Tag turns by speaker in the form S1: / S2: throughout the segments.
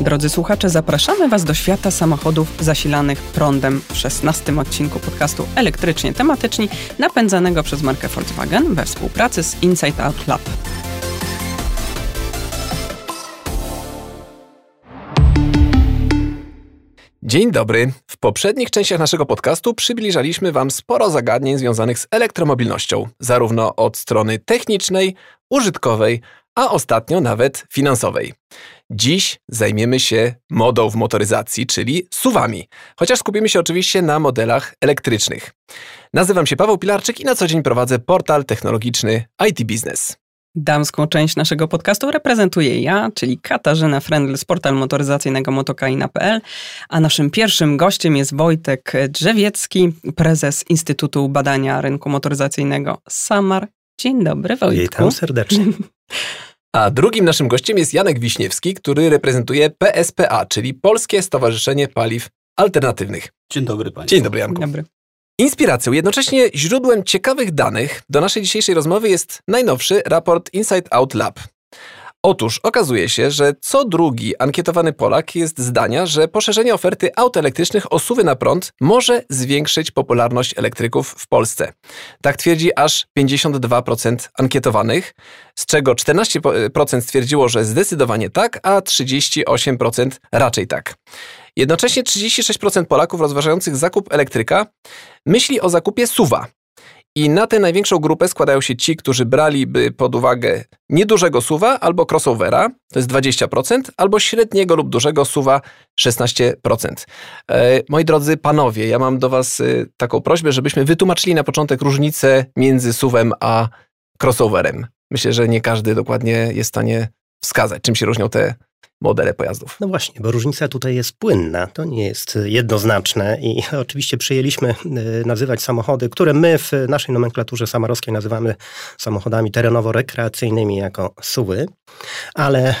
S1: Drodzy słuchacze, zapraszamy Was do świata samochodów zasilanych prądem w 16 odcinku podcastu Elektrycznie Tematyczni, napędzanego przez markę Volkswagen we współpracy z Inside Out Lab.
S2: Dzień dobry. W poprzednich częściach naszego podcastu przybliżaliśmy Wam sporo zagadnień związanych z elektromobilnością, zarówno od strony technicznej, użytkowej, a ostatnio nawet finansowej. Dziś zajmiemy się modą w motoryzacji, czyli suwami, chociaż skupimy się oczywiście na modelach elektrycznych. Nazywam się Paweł Pilarczyk i na co dzień prowadzę portal technologiczny IT Business.
S1: Damską część naszego podcastu reprezentuję ja, czyli Katarzyna Frendl z portalu motoryzacyjnego motokaina.pl, a naszym pierwszym gościem jest Wojtek Drzewiecki, prezes Instytutu Badania Rynku Motoryzacyjnego SAMAR. Dzień dobry, Wojtku.
S3: Witam serdecznie.
S2: A drugim naszym gościem jest Janek Wiśniewski, który reprezentuje PSPA, czyli Polskie Stowarzyszenie Paliw Alternatywnych.
S4: Dzień dobry Państwu.
S2: Dzień dobry, Janku.
S1: Dzień dobry.
S2: Inspiracją, jednocześnie źródłem ciekawych danych do naszej dzisiejszej rozmowy jest najnowszy raport Inside Out Lab. Otóż okazuje się, że co drugi ankietowany Polak jest zdania, że poszerzenie oferty aut elektrycznych o suwy na prąd może zwiększyć popularność elektryków w Polsce. Tak twierdzi aż 52% ankietowanych, z czego 14% stwierdziło, że zdecydowanie tak, a 38% raczej tak. Jednocześnie 36% Polaków rozważających zakup elektryka myśli o zakupie suwa. I na tę największą grupę składają się ci, którzy braliby pod uwagę niedużego suwa albo crossovera, to jest 20%, albo średniego lub dużego suwa 16%. E, moi drodzy panowie, ja mam do was y, taką prośbę, żebyśmy wytłumaczyli na początek różnicę między suwem a crossoverem. Myślę, że nie każdy dokładnie jest w stanie wskazać, czym się różnią te modele pojazdów.
S3: No właśnie, bo różnica tutaj jest płynna, to nie jest jednoznaczne i oczywiście przyjęliśmy e, nazywać samochody, które my w naszej nomenklaturze samarowskiej nazywamy samochodami terenowo-rekreacyjnymi jako suwy, ale e,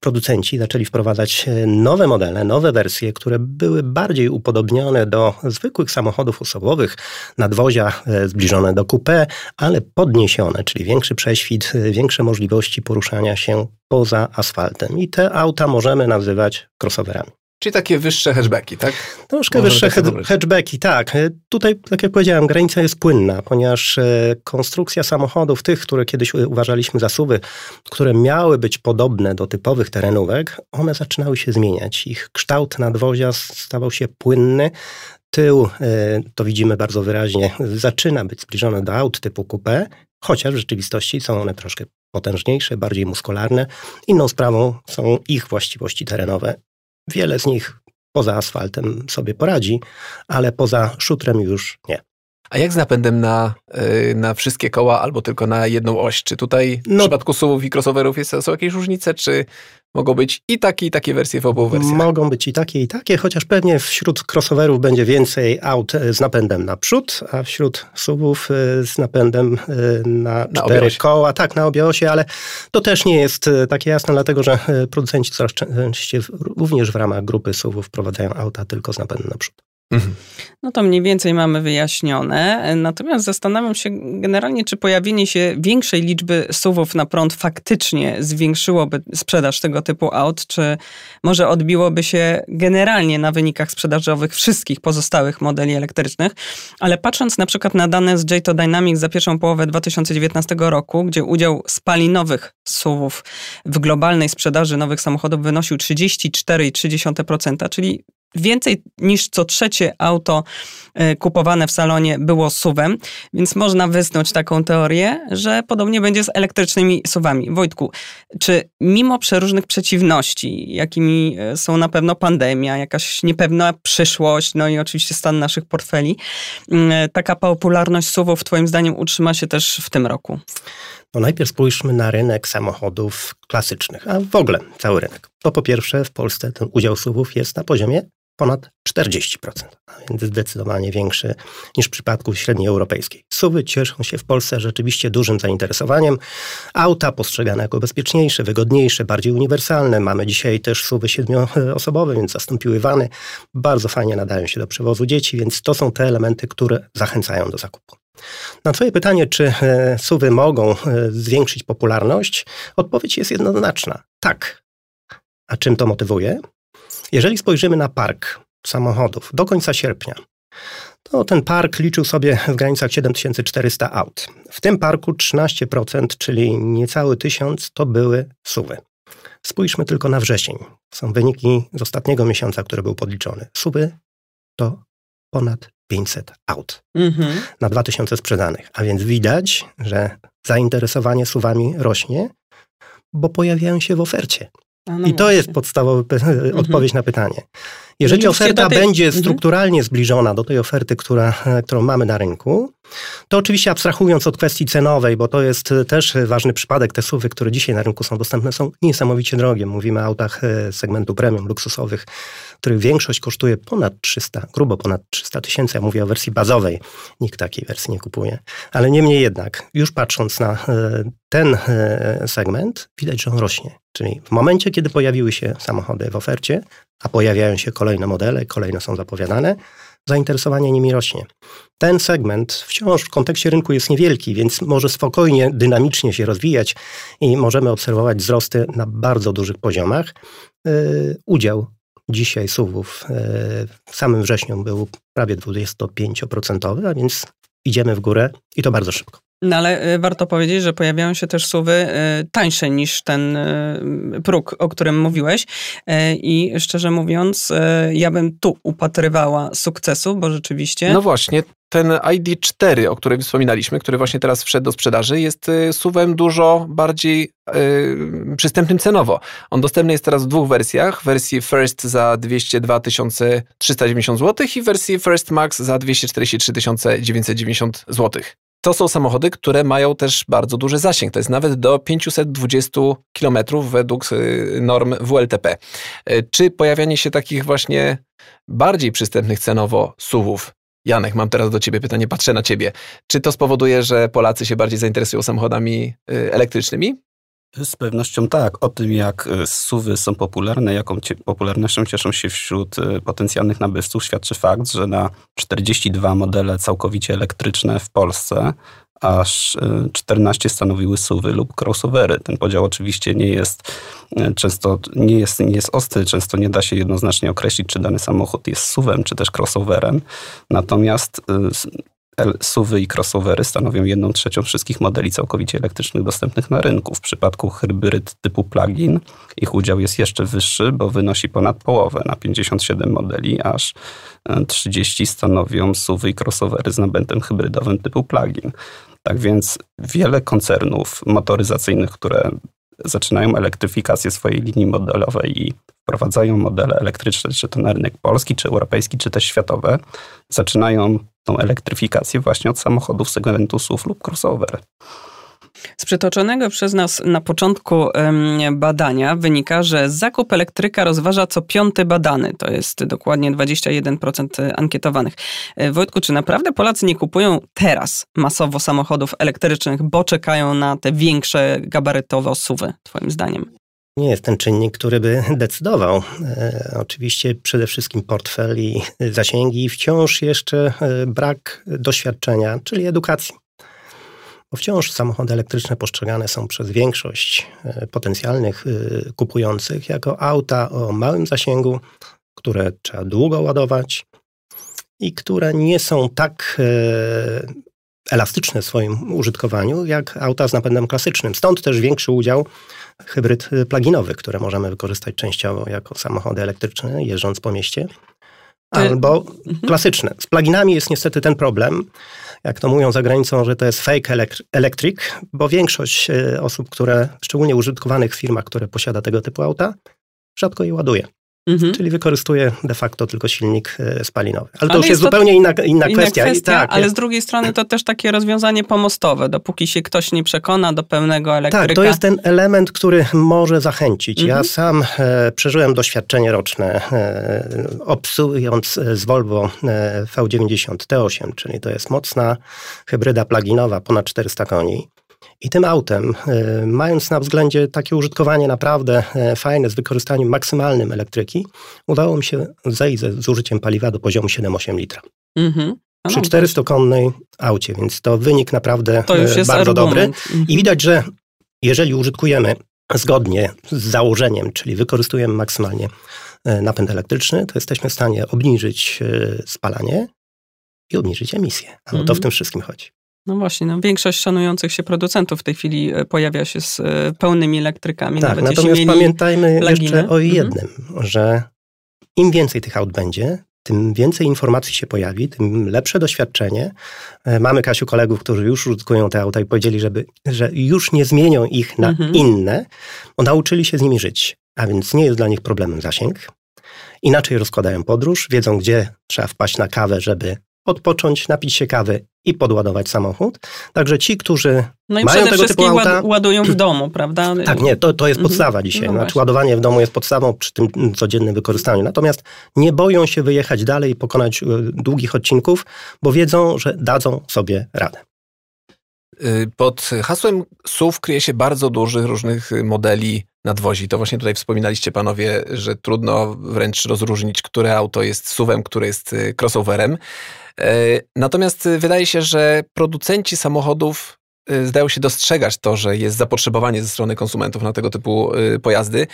S3: producenci zaczęli wprowadzać e, nowe modele, nowe wersje, które były bardziej upodobnione do zwykłych samochodów osobowych, nadwozia zbliżone do coupé, ale podniesione, czyli większy prześwit, większe możliwości poruszania się poza asfaltem. I te auta możemy nazywać crossoverami.
S2: Czyli takie wyższe hatchbacki, tak?
S3: Troszkę wyższe tak hatchbacki, tak. Tutaj, tak jak powiedziałem, granica jest płynna, ponieważ e, konstrukcja samochodów, tych, które kiedyś uważaliśmy za suwy, które miały być podobne do typowych terenówek, one zaczynały się zmieniać. Ich kształt nadwozia stawał się płynny, tył, e, to widzimy bardzo wyraźnie, zaczyna być zbliżony do aut typu coupé, chociaż w rzeczywistości są one troszkę potężniejsze, bardziej muskularne. Inną sprawą są ich właściwości terenowe. Wiele z nich poza asfaltem sobie poradzi, ale poza szutrem już nie.
S2: A jak z napędem na, y, na wszystkie koła albo tylko na jedną oś? Czy tutaj w no, przypadku SUV i crossoverów jest, są jakieś różnice, czy mogą być i takie, i takie wersje w obu wersjach?
S3: Mogą być i takie, i takie, chociaż pewnie wśród crossoverów będzie więcej aut e, z napędem na przód, a wśród SUVów e, z napędem e, na, na cztery koła, tak, na obie osie, ale to też nie jest takie jasne, dlatego że producenci coraz częściej również w ramach grupy SUVów wprowadzają auta tylko z napędem na przód. Mhm.
S1: No to mniej więcej mamy wyjaśnione. Natomiast zastanawiam się generalnie, czy pojawienie się większej liczby suwów na prąd faktycznie zwiększyłoby sprzedaż tego typu aut, czy może odbiłoby się generalnie na wynikach sprzedażowych wszystkich pozostałych modeli elektrycznych. Ale patrząc na przykład na dane z JTO Dynamics za pierwszą połowę 2019 roku, gdzie udział spalinowych suwów w globalnej sprzedaży nowych samochodów wynosił 34,3%, czyli więcej niż co trzecie auto e, kupowane w salonie było suwem, więc można wysnuć taką teorię, że podobnie będzie z elektrycznymi suwami. Wojtku, czy mimo przeróżnych przeciwności, jakimi e, są na pewno pandemia, jakaś niepewna przyszłość, no i oczywiście stan naszych portfeli, taka popularność suwów twoim zdaniem utrzyma się też w tym roku?
S3: No najpierw spójrzmy na rynek samochodów klasycznych, a w ogóle cały rynek. To po pierwsze w Polsce ten udział SUVów jest na poziomie ponad 40%, a więc zdecydowanie większy niż w przypadku średniej europejskiej. Suwy cieszą się w Polsce rzeczywiście dużym zainteresowaniem. Auta postrzegane jako bezpieczniejsze, wygodniejsze, bardziej uniwersalne. Mamy dzisiaj też suwy siedmioosobowe, więc zastąpiły wany. Bardzo fajnie nadają się do przewozu dzieci, więc to są te elementy, które zachęcają do zakupu. Na Twoje pytanie, czy e, suwy mogą e, zwiększyć popularność, odpowiedź jest jednoznaczna. Tak, A czym to motywuje? Jeżeli spojrzymy na park samochodów do końca sierpnia, to ten park liczył sobie w granicach 7400 aut. W tym parku 13%, czyli niecały tysiąc, to były suwy. Spójrzmy tylko na wrzesień. Są wyniki z ostatniego miesiąca, który był podliczony. Suwy to ponad 500 aut mhm. na 2000 sprzedanych. A więc widać, że zainteresowanie suwami rośnie, bo pojawiają się w ofercie. No I to właśnie. jest podstawowa mhm. odpowiedź na pytanie. Jeżeli oferta tej... będzie mhm. strukturalnie zbliżona do tej oferty, która, którą mamy na rynku, to oczywiście abstrahując od kwestii cenowej, bo to jest też ważny przypadek, te suwy, które dzisiaj na rynku są dostępne, są niesamowicie drogie. Mówimy o autach e, segmentu premium, luksusowych, których większość kosztuje ponad 300, grubo ponad 300 tysięcy. Ja mówię o wersji bazowej. Nikt takiej wersji nie kupuje. Ale niemniej jednak, już patrząc na e, ten e, segment, widać, że on rośnie. Czyli w momencie, kiedy pojawiły się samochody w ofercie, a pojawiają się kolejne modele, kolejne są zapowiadane, zainteresowanie nimi rośnie. Ten segment wciąż w kontekście rynku jest niewielki, więc może spokojnie, dynamicznie się rozwijać i możemy obserwować wzrosty na bardzo dużych poziomach. Yy, udział dzisiaj SUV-ów yy, w samym wrześniu był prawie 25%, a więc idziemy w górę i to bardzo szybko.
S1: No ale y, warto powiedzieć, że pojawiają się też suwy y, tańsze niż ten y, próg, o którym mówiłeś. I szczerze mówiąc, ja bym tu upatrywała sukcesu, bo rzeczywiście.
S2: No właśnie, ten ID4, o którym wspominaliśmy, który właśnie teraz wszedł do sprzedaży, jest suwem dużo bardziej yy, przystępnym cenowo. On dostępny jest teraz w dwóch wersjach. Wersji First za 202 390 zł i wersji First Max za 243 990 zł. To są samochody, które mają też bardzo duży zasięg. To jest nawet do 520 km według y, norm WLTP. Y, czy pojawianie się takich właśnie bardziej przystępnych cenowo SUVów Janek, mam teraz do Ciebie pytanie, patrzę na Ciebie. Czy to spowoduje, że Polacy się bardziej zainteresują samochodami y, elektrycznymi?
S4: Z pewnością tak. O tym, jak e, suwy są popularne, jaką popularnością cieszą się wśród e, potencjalnych nabywców, świadczy fakt, że na 42 modele całkowicie elektryczne w Polsce aż 14 e, stanowiły suwy lub crossovery. Ten podział oczywiście nie jest często nie jest, nie jest ostry, często nie da się jednoznacznie określić, czy dany samochód jest suwem, czy też crossoverem. Natomiast SUVy i crossovery stanowią jedną trzecią wszystkich modeli całkowicie elektrycznych dostępnych na rynku. W przypadku hybryd typu plug-in ich udział jest jeszcze wyższy, bo wynosi ponad połowę. Na 57 modeli aż 30 e, stanowią SUVy i crossovery z napędem hybrydowym typu plug-in. Tak więc wiele koncernów motoryzacyjnych, które zaczynają elektryfikację swojej linii modelowej i wprowadzają modele elektryczne, czy to na rynek polski, czy europejski, czy też światowe, zaczynają tą elektryfikację właśnie od samochodów segmentu SUV lub crossover.
S1: Z przytoczonego przez nas na początku badania wynika, że zakup elektryka rozważa co piąty badany. To jest dokładnie 21% ankietowanych. E, Wojtku, czy naprawdę Polacy nie kupują teraz masowo samochodów elektrycznych, bo czekają na te większe gabarytowe suwy, twoim zdaniem?
S3: nie jest ten czynnik, który by decydował. E, oczywiście przede wszystkim portfel i zasięgi i wciąż jeszcze e, brak doświadczenia, czyli edukacji. Bo wciąż samochody elektryczne postrzegane są przez większość e, potencjalnych kupujących jako auta o małym zasięgu, które trzeba długo ładować i które nie są tak elastyczne w swoim użytkowaniu jak auta z napędem klasycznym. Stąd też większy udział hybryd pluginowy, które możemy wykorzystać częściowo jako samochody elektryczne, jeżdżąc po mieście, albo mhm. klasyczne. Z pluginami jest niestety ten problem, jak to mówią za granicą, że to jest fake electric, bo większość e, osób, które, szczególnie użytkowanych w firmach, które posiada tego typu auta, rzadko je ładuje. Mhm. Czyli wykorzystuje de facto tylko silnik e, spalinowy. Ale, ale to już jest, zupełnie inna, inna, inna kwestia. kwestia
S1: tak, ale z drugiej strony to też takie rozwiązanie pomostowe, dopóki się ktoś nie przekona do pełnego elektryka.
S3: Tak, to jest ten element, który może zachęcić. Mhm. Ja sam e, przeżyłem doświadczenie roczne, e, obsługując z Volvo e, V90 T8, czyli to jest mocna hybryda pluginowa, ponad 400 koni. I tym autem, e, mając na względzie takie użytkowanie naprawdę e, fajne, z wykorzystaniem maksymalnym elektryki, udało mi się zejść ze zużyciem paliwa do poziomu 7-8 litra. Mhm. No Przy 400-konnej aucie, więc to wynik naprawdę to e, bardzo argument. dobry. Mhm. I widać, że jeżeli użytkujemy zgodnie z założeniem, czyli wykorzystujemy maksymalnie napęd elektryczny, to jesteśmy w stanie obniżyć spalanie i obniżyć emisję. A no to w mhm. tym wszystkim chodzi.
S1: No właśnie, no większość szanujących się producentów w tej chwili e, pojawia się z pełnymi elektrykami.
S3: Tak, natomiast pamiętajmy jeszcze o mhm. jednym, mhm. że im więcej tych aut będzie, tym więcej informacji się pojawi, tym lepsze doświadczenie. E, mamy, Kasiu, kolegów, którzy już użytkują te auta i powiedzieli, żeby, że już nie zmienią ich na mhm. inne, bo nauczyli się z nimi żyć. A więc nie jest dla nich problemem zasięg. Inaczej rozkładają podróż, wiedzą, gdzie trzeba wpaść na kawę, żeby odpocząć, napić się kawy i podładować samochód. Także ci, którzy no i mają tego typu auta...
S1: ładują w domu, prawda?
S3: Tak, nie, to, to jest mhm. podstawa dzisiaj. No znaczy ładowanie w domu jest podstawą przy tym codziennym wykorzystaniu. Natomiast nie boją się wyjechać dalej i pokonać e, długich odcinków, bo wiedzą, że dadzą sobie radę.
S2: Y, pod hasłem SUV kryje się bardzo dużych różnych modeli nadwozi. To właśnie tutaj wspominaliście panowie, że trudno wręcz rozróżnić, które auto jest SUVem, które jest y, crossoverem. E, natomiast wydaje się, że producenci samochodów y, zdają się dostrzegać to, że jest zapotrzebowanie ze strony konsumentów na tego typu pojazdy.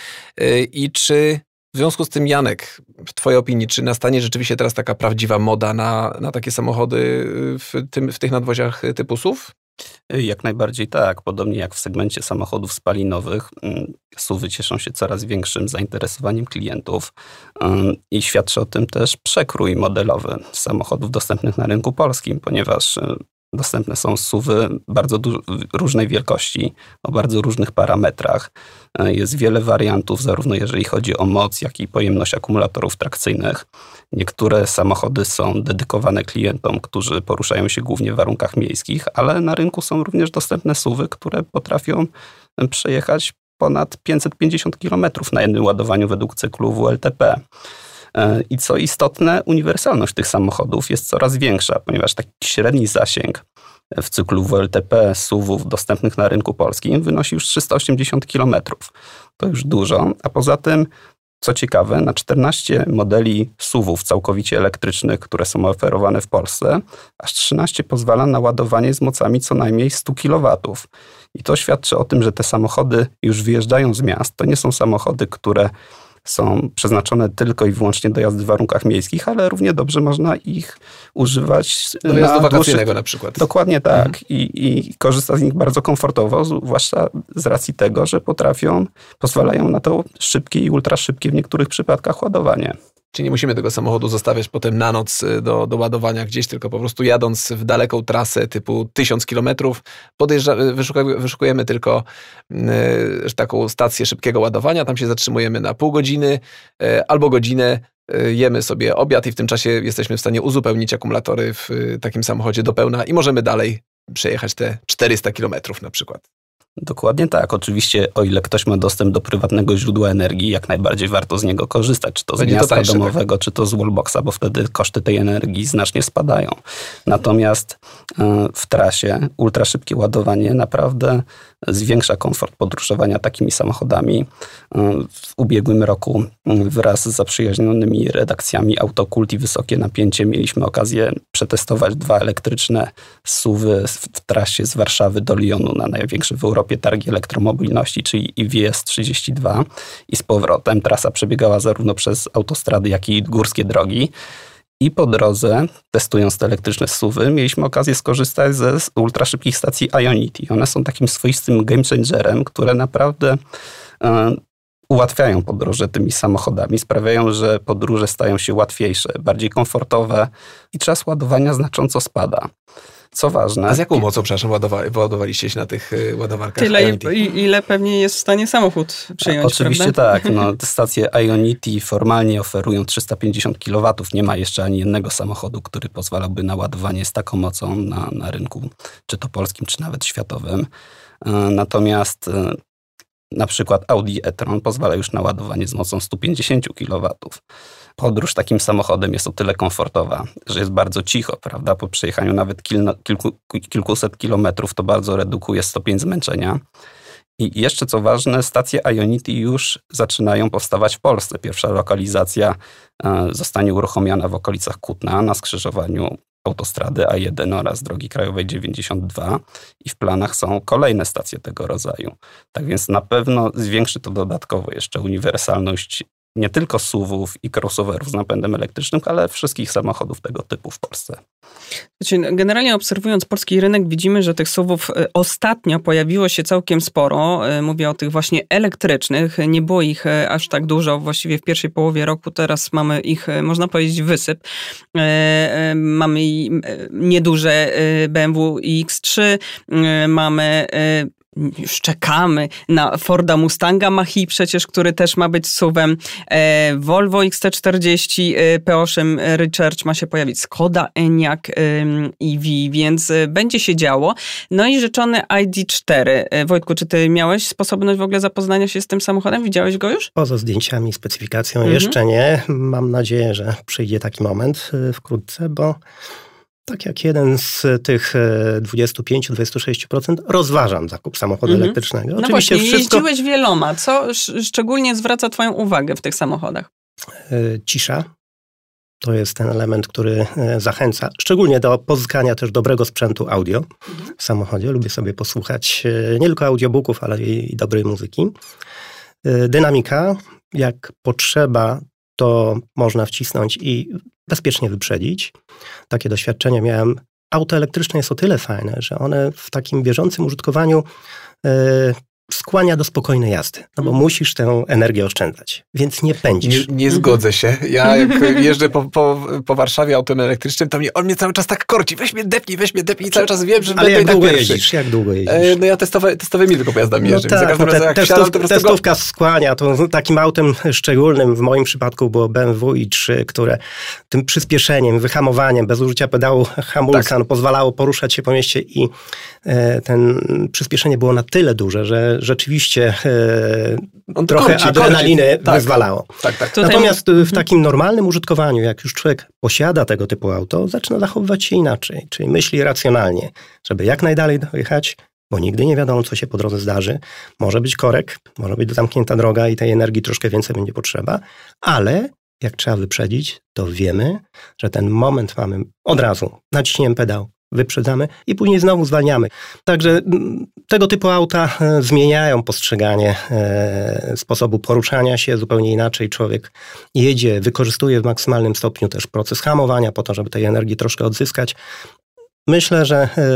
S2: I czy w związku z tym, Janek, w Twojej opinii, czy nastanie rzeczywiście teraz taka prawdziwa moda na, na takie samochody w, tym, w tych nadwoziach typu SUV?
S4: Jak najbardziej tak. Podobnie jak w segmencie samochodów spalinowych, mm, SUVy cieszą się coraz większym zainteresowaniem klientów mm, i świadczy o tym też przekrój modelowy samochodów dostępnych na rynku polskim, ponieważ y, Dostępne są SUVy bardzo różnej wielkości, o bardzo różnych parametrach. E, jest wiele wariantów, zarówno jeżeli chodzi o moc, jak i pojemność akumulatorów trakcyjnych. Niektóre samochody są dedykowane klientom, którzy poruszają się głównie w warunkach miejskich, ale na rynku są również dostępne SUVy, które potrafią przejechać ponad 550 km na jednym ładowaniu według cyklu WLTP. E, I co istotne, uniwersalność tych samochodów jest coraz większa, ponieważ taki średni zasięg w cyklu WLTP SUV-ów dostępnych na rynku polskim wynosi już 380 km. To już dużo, a poza tym co ciekawe, na 14 modeli SUV-ów całkowicie elektrycznych, które są oferowane w Polsce, aż 13 pozwala na ładowanie z mocami co najmniej 100 kW. I to świadczy o tym, że te samochody już wyjeżdżają z miast. To nie są samochody, które są przeznaczone tylko i wyłącznie do jazdy w warunkach miejskich, ale równie dobrze można ich używać
S2: do jazdy wakacyjnego na przykład.
S4: Dokładnie tak. Mhm. I, I korzysta z nich bardzo komfortowo, zwłaszcza z racji tego, że potrafią, pozwalają na to szybkie i ultraszybkie w niektórych przypadkach ładowanie.
S2: Czyli nie musimy tego samochodu zostawiać potem na noc y, do, do ładowania gdzieś, tylko po prostu jadąc w daleką trasę typu 1000 kilometrów, y, wyszukujemy tylko y, taką stację szybkiego ładowania, tam się zatrzymujemy na pół godziny albo godzinę, jemy sobie obiad i w tym czasie jesteśmy w stanie uzupełnić akumulatory w takim samochodzie do pełna i możemy dalej przejechać te 400 kilometrów na przykład.
S4: Dokładnie tak. Oczywiście, o ile ktoś ma dostęp do prywatnego źródła energii, jak najbardziej warto z niego korzystać, czy to z Będzie miasta tańsze, tak? domowego, tak? czy to z wallboxa, bo wtedy koszty tej energii znacznie spadają. Natomiast e, w trasie ultraszybkie ładowanie naprawdę zwiększa komfort podróżowania takimi samochodami. W ubiegłym roku wraz z zaprzyjaźnionymi redakcjami Autokult i Wysokie Napięcie mieliśmy okazję przetestować dwa elektryczne SUVy w trasie z Warszawy do Lyonu na największy w Europie targi elektromobilności, czyli IWS 32 i z powrotem. Trasa przebiegała zarówno przez autostrady, jak i górskie drogi. I po drodze, testując te elektryczne SUVy, mieliśmy okazję skorzystać ze ultraszybkich stacji Ionity. One są takim swoistym game changerem, które naprawdę e, ułatwiają podróże tymi samochodami, sprawiają, że podróże stają się łatwiejsze, bardziej komfortowe i czas ładowania znacząco spada. Co ważne.
S2: A z jaką mocą, przepraszam, ładowali, ładowaliście się na tych y, ładowarkach?
S1: Tyle, Ionity? ile pewnie jest w stanie samochód przyjąć.
S4: Oczywiście
S1: prawda?
S4: tak. No, stacje Ionity formalnie oferują 350 kW. Nie ma jeszcze ani jednego samochodu, który pozwalałby na ładowanie z taką mocą na, na rynku, czy to polskim, czy nawet światowym. E, natomiast e, na przykład Audi e-tron pozwala już na ładowanie z mocą 150 kW. Podróż takim samochodem jest o tyle komfortowa, że jest bardzo cicho, prawda? Po przejechaniu nawet kilku, kilkuset kilometrów to bardzo redukuje stopień zmęczenia. I jeszcze co ważne, stacje Ionity już zaczynają powstawać w Polsce. Pierwsza lokalizacja e, zostanie uruchomiona w okolicach Kutna na skrzyżowaniu autostrady A1 oraz drogi krajowej 92 i w planach są kolejne stacje tego rodzaju. Tak więc na pewno zwiększy to dodatkowo jeszcze uniwersalność nie tylko SUVów i crossoverów z napędem elektrycznym, ale wszystkich samochodów tego typu w Polsce.
S1: Generalnie obserwując polski rynek widzimy, że tych SUVów e, ostatnio pojawiło się całkiem sporo. E, mówię o tych właśnie elektrycznych. Nie było ich e, aż tak dużo. Właściwie w pierwszej połowie roku teraz mamy ich, można powiedzieć, wysyp. Mamy nieduże BMW X3, mamy już czekamy na Forda Mustanga Mach-E przecież, który też ma być suwem. E, Volvo XT40 e, P8 Recharge ma się pojawić. Skoda Enyaq EV, więc e, będzie się działo. No i rzeczony ID4. Wojtku, czy ty miałeś sposobność w ogóle zapoznania się z tym samochodem? Widziałeś go już?
S3: Poza zdjęciami, specyfikacją mhm. jeszcze nie. Mam nadzieję, że przyjdzie taki moment wkrótce, bo tak jak jeden z tych 25-26% e, rozważam zakup samochodu mhm. elektrycznego.
S1: No Oczywiście właśnie, wszystko... jeździłeś wieloma. Co szczególnie zwraca twoją uwagę w tych samochodach?
S3: E, cisza. To jest ten element, który e, zachęca, szczególnie do pozyskania też dobrego sprzętu audio mhm. w samochodzie. Lubię sobie posłuchać nie tylko audiobooków, ale i dobrej muzyki. Dynamika, jak potrzeba, to można wcisnąć i bezpiecznie wyprzedzić. Takie doświadczenie miałem. Auto elektryczne jest o tyle fajne, że one w takim bieżącym użytkowaniu e, skłania do spokojnej jazdy, no bo mhm. musisz tę energię oszczędzać, więc nie pędzisz.
S2: Nie, nie zgodzę się. Ja jak jeżdżę po, po, po Warszawie autem elektrycznym, to mnie, on mnie cały czas tak korci. Weź mnie depnij, weź mnie depnij. Cały czas wiem, że
S3: Ale
S2: jak
S3: tak długo jeździsz? Jak długo jeździsz? E,
S2: no ja testowe, testowymi tylko pojazdami
S3: no
S2: jeżdżę.
S3: Tak, no te, testów, wsiadam, testówka go... skłania. To takim autem szczególnym w moim przypadku było BMW i3, które tym przyspieszeniem, wyhamowaniem, bez użycia pedału hamulca tak. no, pozwalało poruszać się po mieście i ten przyspieszenie było na tyle duże, że rzeczywiście E, On trochę kończy, adrenaliny kończy. Tak. wyzwalało. Tak, tak. Natomiast w takim normalnym użytkowaniu, jak już człowiek posiada tego typu auto, zaczyna zachowywać się inaczej, czyli myśli racjonalnie, żeby jak najdalej dojechać, bo nigdy nie wiadomo, co się po drodze zdarzy. Może być korek, może być zamknięta droga i tej energii troszkę więcej będzie potrzeba, ale jak trzeba wyprzedzić, to wiemy, że ten moment mamy od razu. Naciśniemy pedał, wyprzedzamy i później znowu zwalniamy. Także mm, tego typu auta e, zmieniają postrzeganie e, sposobu poruszania się zupełnie inaczej. Człowiek jedzie, wykorzystuje w maksymalnym stopniu też proces hamowania po to, żeby tej energii troszkę odzyskać. Myślę, że e,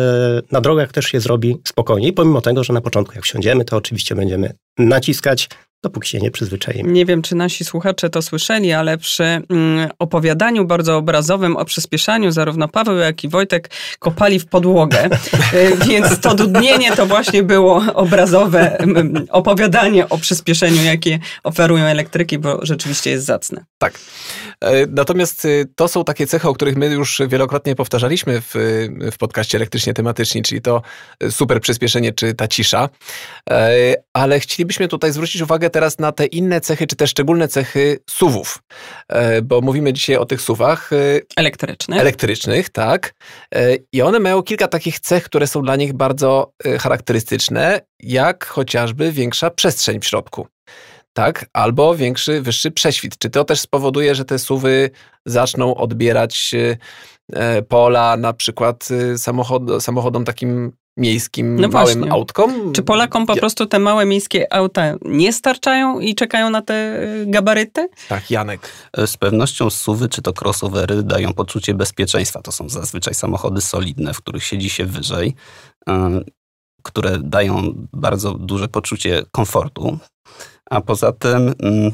S3: na drogach też się zrobi spokojniej, pomimo tego, że na początku jak wsiądziemy, to oczywiście będziemy naciskać dopóki się nie przyzwyczaimy.
S1: Nie wiem, czy nasi słuchacze to słyszeli, ale przy mm, opowiadaniu bardzo obrazowym o przyspieszaniu zarówno Paweł, jak i Wojtek kopali w podłogę, y, więc to dudnienie to właśnie było obrazowe mm, opowiadanie o przyspieszeniu, jakie oferują elektryki, bo rzeczywiście jest zacne.
S2: Tak. E, natomiast y, to są takie cechy, o których my już wielokrotnie powtarzaliśmy w, w podcaście elektrycznie tematyczni, czyli to super przyspieszenie czy ta cisza, e, ale chcielibyśmy tutaj zwrócić uwagę teraz na te inne cechy, czy te szczególne cechy suwów, e, bo mówimy dzisiaj o tych suwach e,
S1: elektrycznych.
S2: Elektrycznych, tak. E, I one mają kilka takich cech, które są dla nich bardzo charakterystyczne, jak chociażby większa przestrzeń w środku. Tak, albo większy, wyższy prześwit. Czy to też spowoduje, że te suwy zaczną odbierać pola na przykład samochod, samochodom takim miejskim no małym właśnie. autkom.
S1: Czy Polakom po prostu te małe miejskie auta nie starczają i czekają na te y, gabaryty?
S2: Tak, Janek.
S4: E, z pewnością suwy czy to crossovery dają poczucie bezpieczeństwa. To są zazwyczaj samochody solidne, w których siedzi się wyżej, e, które dają bardzo duże poczucie komfortu. A poza tym mm,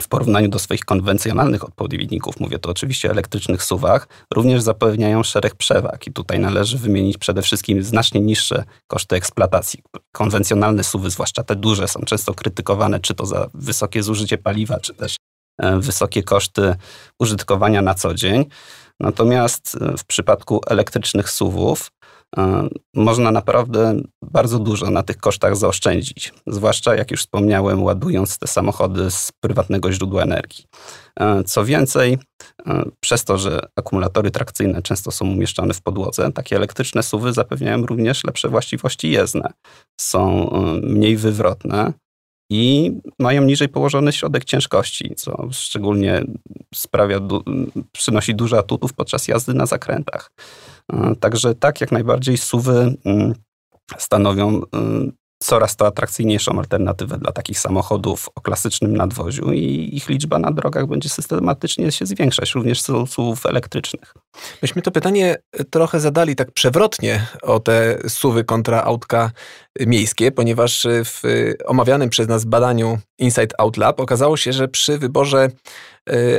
S4: w porównaniu do swoich konwencjonalnych odpowiedników, mówię tu oczywiście o elektrycznych suwach, również zapewniają szereg przewag. I tutaj należy wymienić przede wszystkim znacznie niższe koszty eksploatacji. Konwencjonalne suwy, zwłaszcza te duże, są często krytykowane czy to za wysokie zużycie paliwa, czy też wysokie koszty użytkowania na co dzień. Natomiast e, w przypadku elektrycznych suwów E, można naprawdę bardzo dużo na tych kosztach zaoszczędzić. Zwłaszcza, jak już wspomniałem, ładując te samochody z prywatnego źródła energii. E, co więcej, e, przez to, że akumulatory trakcyjne często są umieszczone w podłodze, takie elektryczne suwy zapewniają również lepsze właściwości jezdne. Są mniej wywrotne i mają niżej położony środek ciężkości, co szczególnie sprawia, przynosi dużo atutów podczas jazdy na zakrętach. Także tak, jak najbardziej suwy mm, stanowią coraz to atrakcyjniejszą alternatywę dla takich samochodów o klasycznym nadwoziu i ich liczba na drogach będzie systematycznie się zwiększać, również SUV elektrycznych.
S2: Myśmy to pytanie trochę zadali tak przewrotnie o te suwy kontra autka miejskie, ponieważ w omawianym przez nas badaniu Inside Out Lab okazało się, że przy wyborze e,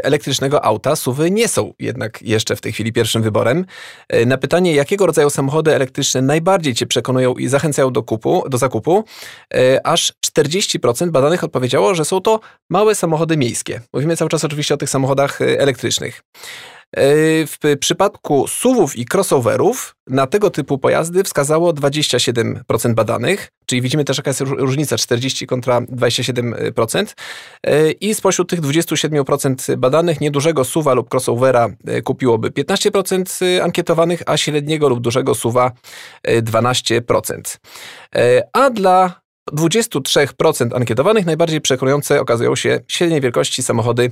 S2: elektrycznego auta suwy nie są jednak jeszcze w tej chwili pierwszym wyborem. E, na pytanie, jakiego rodzaju samochody elektryczne najbardziej Cię przekonują i zachęcają do, kupu, do zakupu, e, aż 40% badanych odpowiedziało, że są to małe samochody miejskie. Mówimy cały czas oczywiście o tych samochodach elektrycznych. W przypadku SUVów i crossoverów na tego typu pojazdy wskazało 27% badanych, czyli widzimy też jaka jest różnica 40 kontra 27%. I spośród tych 27% badanych niedużego SUVa lub crossovera e, kupiłoby 15% e, ankietowanych, a średniego lub dużego SUVa 12%. E, a dla 23% ankietowanych najbardziej przekonujące okazują się średniej wielkości samochody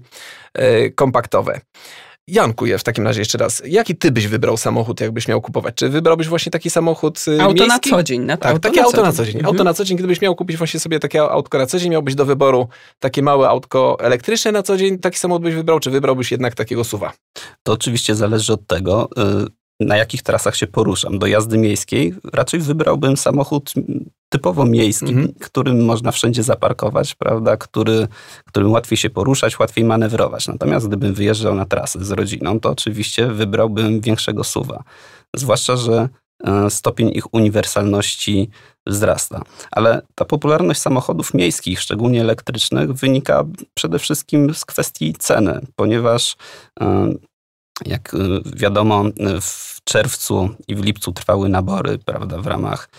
S2: kompaktowe. Janku, w takim razie jeszcze raz, jaki ty byś wybrał samochód, jakbyś miał kupować? Czy wybrałbyś właśnie taki samochód
S1: y, Auto
S2: miejski?
S1: na co dzień. Na,
S2: tak,
S1: auto
S2: takie
S1: na
S2: auto na
S1: co
S2: dzień.
S1: dzień.
S2: Auto na co dzień, gdybyś miał kupić właśnie sobie takie autko na co dzień, miałbyś do wyboru takie małe autko elektryczne na co dzień, taki samochód byś wybrał, czy wybrałbyś jednak takiego suwa?
S4: To oczywiście zależy od tego, y, na jakich trasach się poruszam. Do jazdy miejskiej raczej wybrałbym samochód typowo miejski, mhm. którym można wszędzie zaparkować, prawda, który, którym łatwiej się poruszać, łatwiej manewrować. Natomiast gdybym wyjeżdżał na trasy z rodziną, to oczywiście wybrałbym większego suwa. Zwłaszcza, że e, stopień ich uniwersalności wzrasta. Ale ta popularność samochodów miejskich, szczególnie elektrycznych, wynika przede wszystkim z kwestii ceny, ponieważ e, jak e, wiadomo, w czerwcu i w lipcu trwały nabory prawda, w ramach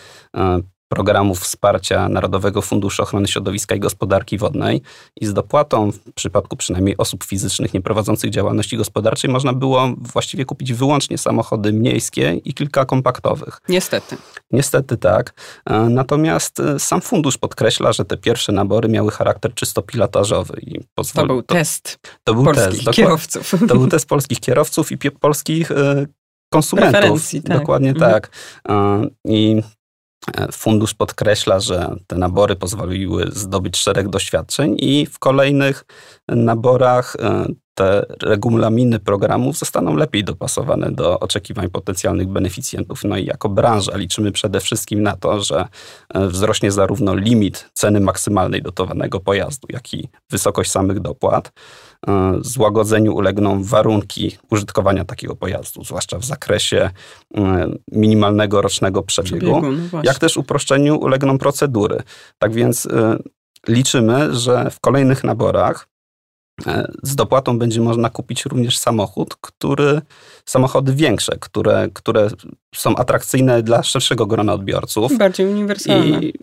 S4: programów wsparcia Narodowego Funduszu Ochrony Środowiska i Gospodarki Wodnej i z dopłatą, w przypadku przynajmniej osób fizycznych nieprowadzących działalności gospodarczej, można było właściwie kupić wyłącznie samochody miejskie i kilka kompaktowych.
S1: Niestety.
S4: Niestety tak. E, natomiast e, sam fundusz podkreśla, że te pierwsze nabory miały charakter czysto pilotażowy. I
S1: pozwoli, to był to, test
S4: to był
S1: polskich test, kierowców.
S4: To był test polskich kierowców i polskich e, konsumentów.
S1: Tak.
S4: Dokładnie mhm. tak. I Fundusz podkreśla, że te nabory pozwoliły zdobyć szereg doświadczeń i w kolejnych naborach e, te regulaminy programów zostaną lepiej dopasowane do oczekiwań potencjalnych beneficjentów. No i jako branża liczymy przede wszystkim na to, że e, wzrośnie zarówno limit ceny maksymalnej dotowanego pojazdu, jak i wysokość samych dopłat. E, złagodzeniu ulegną warunki użytkowania takiego pojazdu, zwłaszcza w zakresie e, minimalnego rocznego przebiegu, przebiegu no jak też uproszczeniu ulegną procedury. Tak więc liczymy, że w kolejnych naborach E, z dopłatą będzie można kupić również samochód, który, samochody większe, które, które są atrakcyjne dla szerszego grona odbiorców.
S1: Bardziej uniwersalne.
S4: I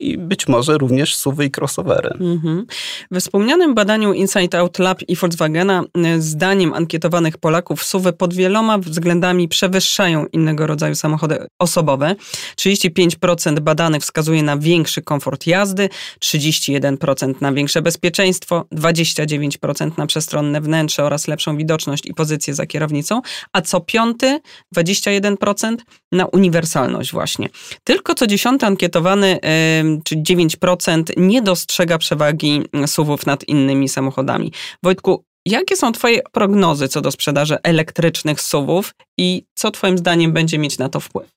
S4: i być może również suwy i crossovery. Mhm.
S1: We wspomnianym badaniu Inside Out Lab i Volkswagena y, zdaniem ankietowanych Polaków suwy pod wieloma względami przewyższają innego rodzaju samochody osobowe. 35% badanych wskazuje na większy komfort jazdy, 31% na większe bezpieczeństwo, 29% na przestronne wnętrze oraz lepszą widoczność i pozycję za kierownicą, a co piąty, 21% na uniwersalność właśnie. Tylko co dziesiąty ankietowany czy 9% nie dostrzega przewagi SUV-ów nad innymi samochodami. Wojtku, jakie są Twoje prognozy co do sprzedaży elektrycznych SUV-ów i co Twoim zdaniem będzie mieć na to wpływ?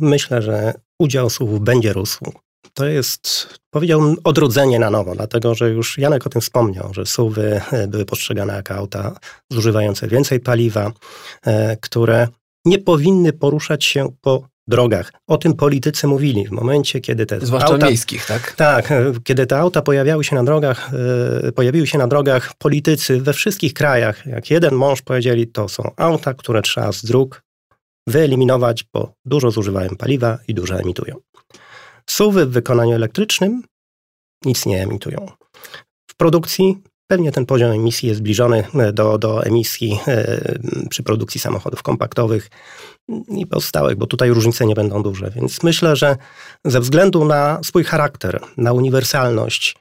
S3: Myślę, że udział SUV-ów będzie rósł. To jest, powiedziałbym, odrodzenie na nowo, dlatego że już Janek o tym wspomniał, że SUVy e, były postrzegane jako auta zużywające więcej paliwa, e, które nie powinny poruszać się po drogach. O tym politycy mówili w momencie, kiedy te
S2: Zwłaszcza auta... miejskich, tak?
S3: Tak, kiedy te auta pojawiały się na drogach, e, pojawiły się na drogach, politycy we wszystkich krajach, jak jeden mąż powiedzieli, to są auta, które trzeba z dróg wyeliminować, bo dużo zużywają paliwa i dużo emitują. SUVy w wykonaniu elektrycznym nic nie emitują. W produkcji Pewnie ten poziom emisji jest zbliżony do, do emisji przy produkcji samochodów kompaktowych i pozostałych, bo tutaj różnice nie będą duże. Więc myślę, że ze względu na swój charakter, na uniwersalność,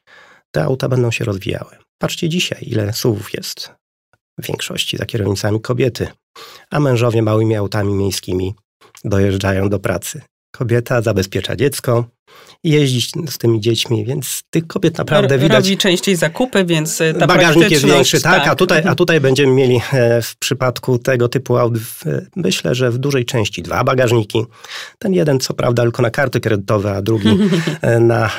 S3: te auta będą się rozwijały. Patrzcie dzisiaj, ile SUV jest. W większości za kierownicami kobiety, a mężowie małymi autami miejskimi dojeżdżają do pracy. Kobieta zabezpiecza dziecko, jeździć z tymi dziećmi, więc tych kobiet naprawdę widać.
S1: Robi częściej zakupy, więc e, ta
S3: Bagażnik jest większy, tak, tak, A, tutaj, a tutaj będziemy mieli e, w przypadku tego typu aut, myślę, że w dużej części dwa bagażniki. Ten jeden co prawda tylko na karty kredytowe, a drugi e, na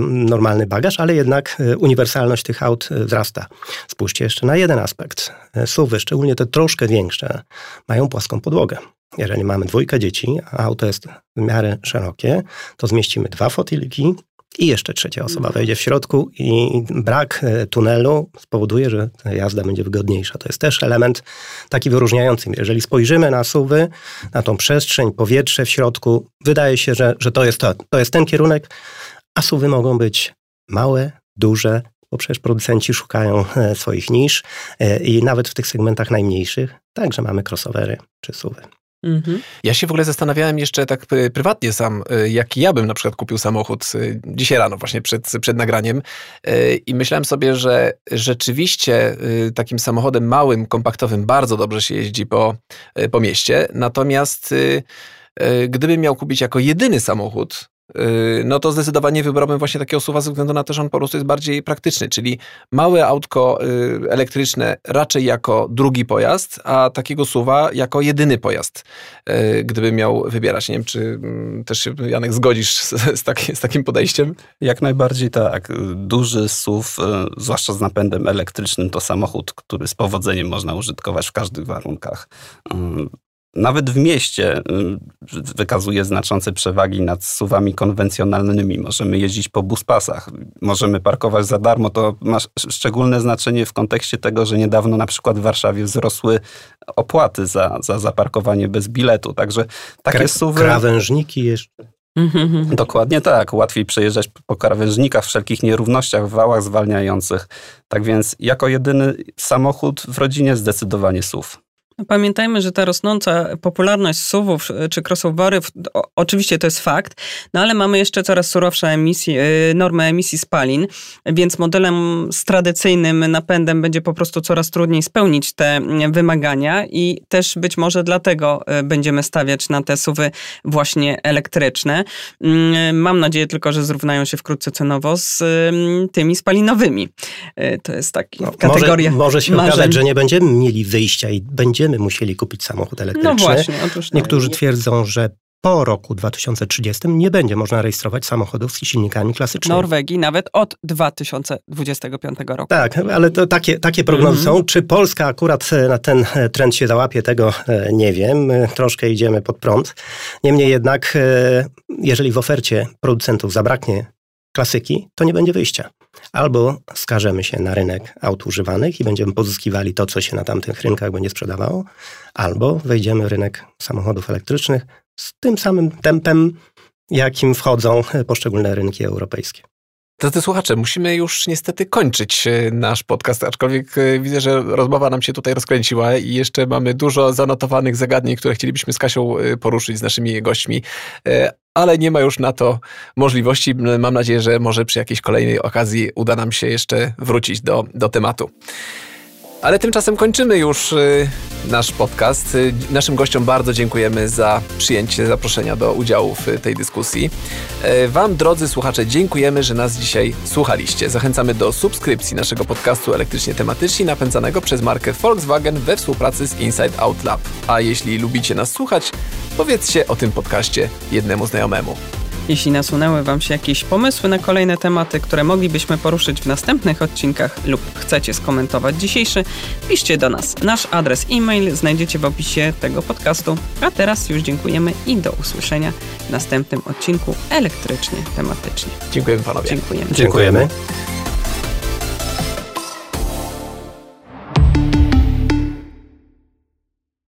S3: normalny bagaż, ale jednak uniwersalność tych aut wzrasta. Spójrzcie jeszcze na jeden aspekt. SUVy, szczególnie te troszkę większe, mają płaską podłogę. Jeżeli mamy dwójkę dzieci, a auto jest w miarę szerokie, to zmieścimy dwa fotyliki i jeszcze trzecia osoba wejdzie w środku i brak e, tunelu spowoduje, że jazda będzie wygodniejsza. To jest też element taki wyróżniający. Jeżeli spojrzymy na suwy, na tą przestrzeń, powietrze w środku, wydaje się, że, że to, jest to, to jest ten kierunek, a suwy mogą być małe, duże, bo przecież producenci szukają e, swoich nisz e, i nawet w tych segmentach najmniejszych także mamy crossovery czy suwy.
S2: Mhm. Ja się w ogóle zastanawiałem jeszcze tak y, prywatnie sam, y, jaki ja bym na przykład kupił samochód y, dzisiaj rano, właśnie przed, przed nagraniem. I myślałem sobie, że rzeczywiście takim samochodem małym, kompaktowym bardzo dobrze się jeździ po, po mieście. Natomiast gdybym miał kupić jako jedyny samochód, no to zdecydowanie wybrałbym właśnie takiego suwa ze względu na to, że on po prostu jest bardziej praktyczny, czyli małe autko yy, elektryczne raczej jako drugi pojazd, a takiego suwa jako jedyny pojazd, yy, gdybym miał wybierać. Nie wiem, czy mm, też się, Janek, zgodzisz z, z, taki, z takim podejściem?
S4: Jak najbardziej tak. Duży SUV, zwłaszcza z napędem elektrycznym, to samochód, który z powodzeniem można użytkować w każdych warunkach nawet w mieście y, wykazuje znaczące przewagi nad suwami konwencjonalnymi. Możemy jeździć po buspasach, możemy parkować za darmo. To ma szczególne znaczenie w kontekście tego, że niedawno na przykład w Warszawie wzrosły opłaty za, za zaparkowanie bez biletu. Także takie Kra suwy...
S3: Krawężniki jeszcze.
S4: Dokładnie tak. Łatwiej przejeżdżać po krawężnikach, wszelkich nierównościach, wałach zwalniających. Tak więc jako jedyny samochód w rodzinie zdecydowanie SUV.
S1: Pamiętajmy, że ta rosnąca popularność SUVów czy crossoverów, oczywiście to jest fakt, no ale mamy jeszcze coraz surowsze emisje, normy emisji spalin, więc modelem z tradycyjnym napędem będzie po prostu coraz trudniej spełnić te wymagania i też być może dlatego y, będziemy stawiać na te SUVy właśnie elektryczne. Mm, mam nadzieję tylko, że zrównają się wkrótce cenowo z tymi spalinowymi. Y, to jest taki no, kategoria
S3: Może, może się marzeń. okazać, że nie będziemy mieli wyjścia i będzie będziemy musieli kupić samochód elektryczny. No
S1: właśnie, otóż
S3: Niektórzy twierdzą, że po roku 2030 nie będzie można rejestrować samochodów z silnikami klasycznymi.
S1: W Norwegii nawet od 2025 roku.
S3: Tak, ale to takie, takie prognozy mm -hmm. są. Czy Polska akurat e, na ten e, trend się załapie, tego e, nie wiem. Troszkę idziemy pod prąd. Niemniej jednak, jeżeli w ofercie producentów zabraknie klasyki, to nie będzie wyjścia. Albo skażemy się na rynek aut używanych i będziemy pozyskiwali to, co się na tamtych rynkach będzie sprzedawało, albo wejdziemy w rynek samochodów elektrycznych z tym samym tempem, jakim wchodzą poszczególne rynki europejskie.
S2: Drodzy słuchacze, musimy już niestety kończyć e, nasz podcast, aczkolwiek e, widzę, że rozmowa nam się tutaj rozkręciła i jeszcze mamy dużo zanotowanych zagadnień, które chcielibyśmy z Kasią e, poruszyć z naszymi gośćmi, ale nie ma już na to możliwości. Mam nadzieję, że może przy jakiejś kolejnej okazji uda nam się jeszcze wrócić do, do tematu. Ale tymczasem kończymy już y, nasz podcast. Y, naszym gościom bardzo dziękujemy za przyjęcie zaproszenia do udziału w tej dyskusji. Y, wam, drodzy słuchacze, dziękujemy, że nas dzisiaj słuchaliście. Zachęcamy do subskrypcji naszego podcastu elektrycznie tematyczni napędzanego przez markę Volkswagen we współpracy z Inside Out Lab. A jeśli lubicie nas słuchać, powiedzcie o tym podcaście jednemu znajomemu.
S1: Jeśli nasunęły Wam się jakieś pomysły na kolejne tematy, które moglibyśmy poruszyć w następnych odcinkach lub chcecie skomentować dzisiejszy, piszcie do nas. Nasz adres e-mail znajdziecie w opisie tego podcastu. A teraz już dziękujemy i do usłyszenia w następnym odcinku elektrycznie tematycznie.
S2: Dziękujemy panowie.
S1: Dziękujemy.
S3: Dziękujemy.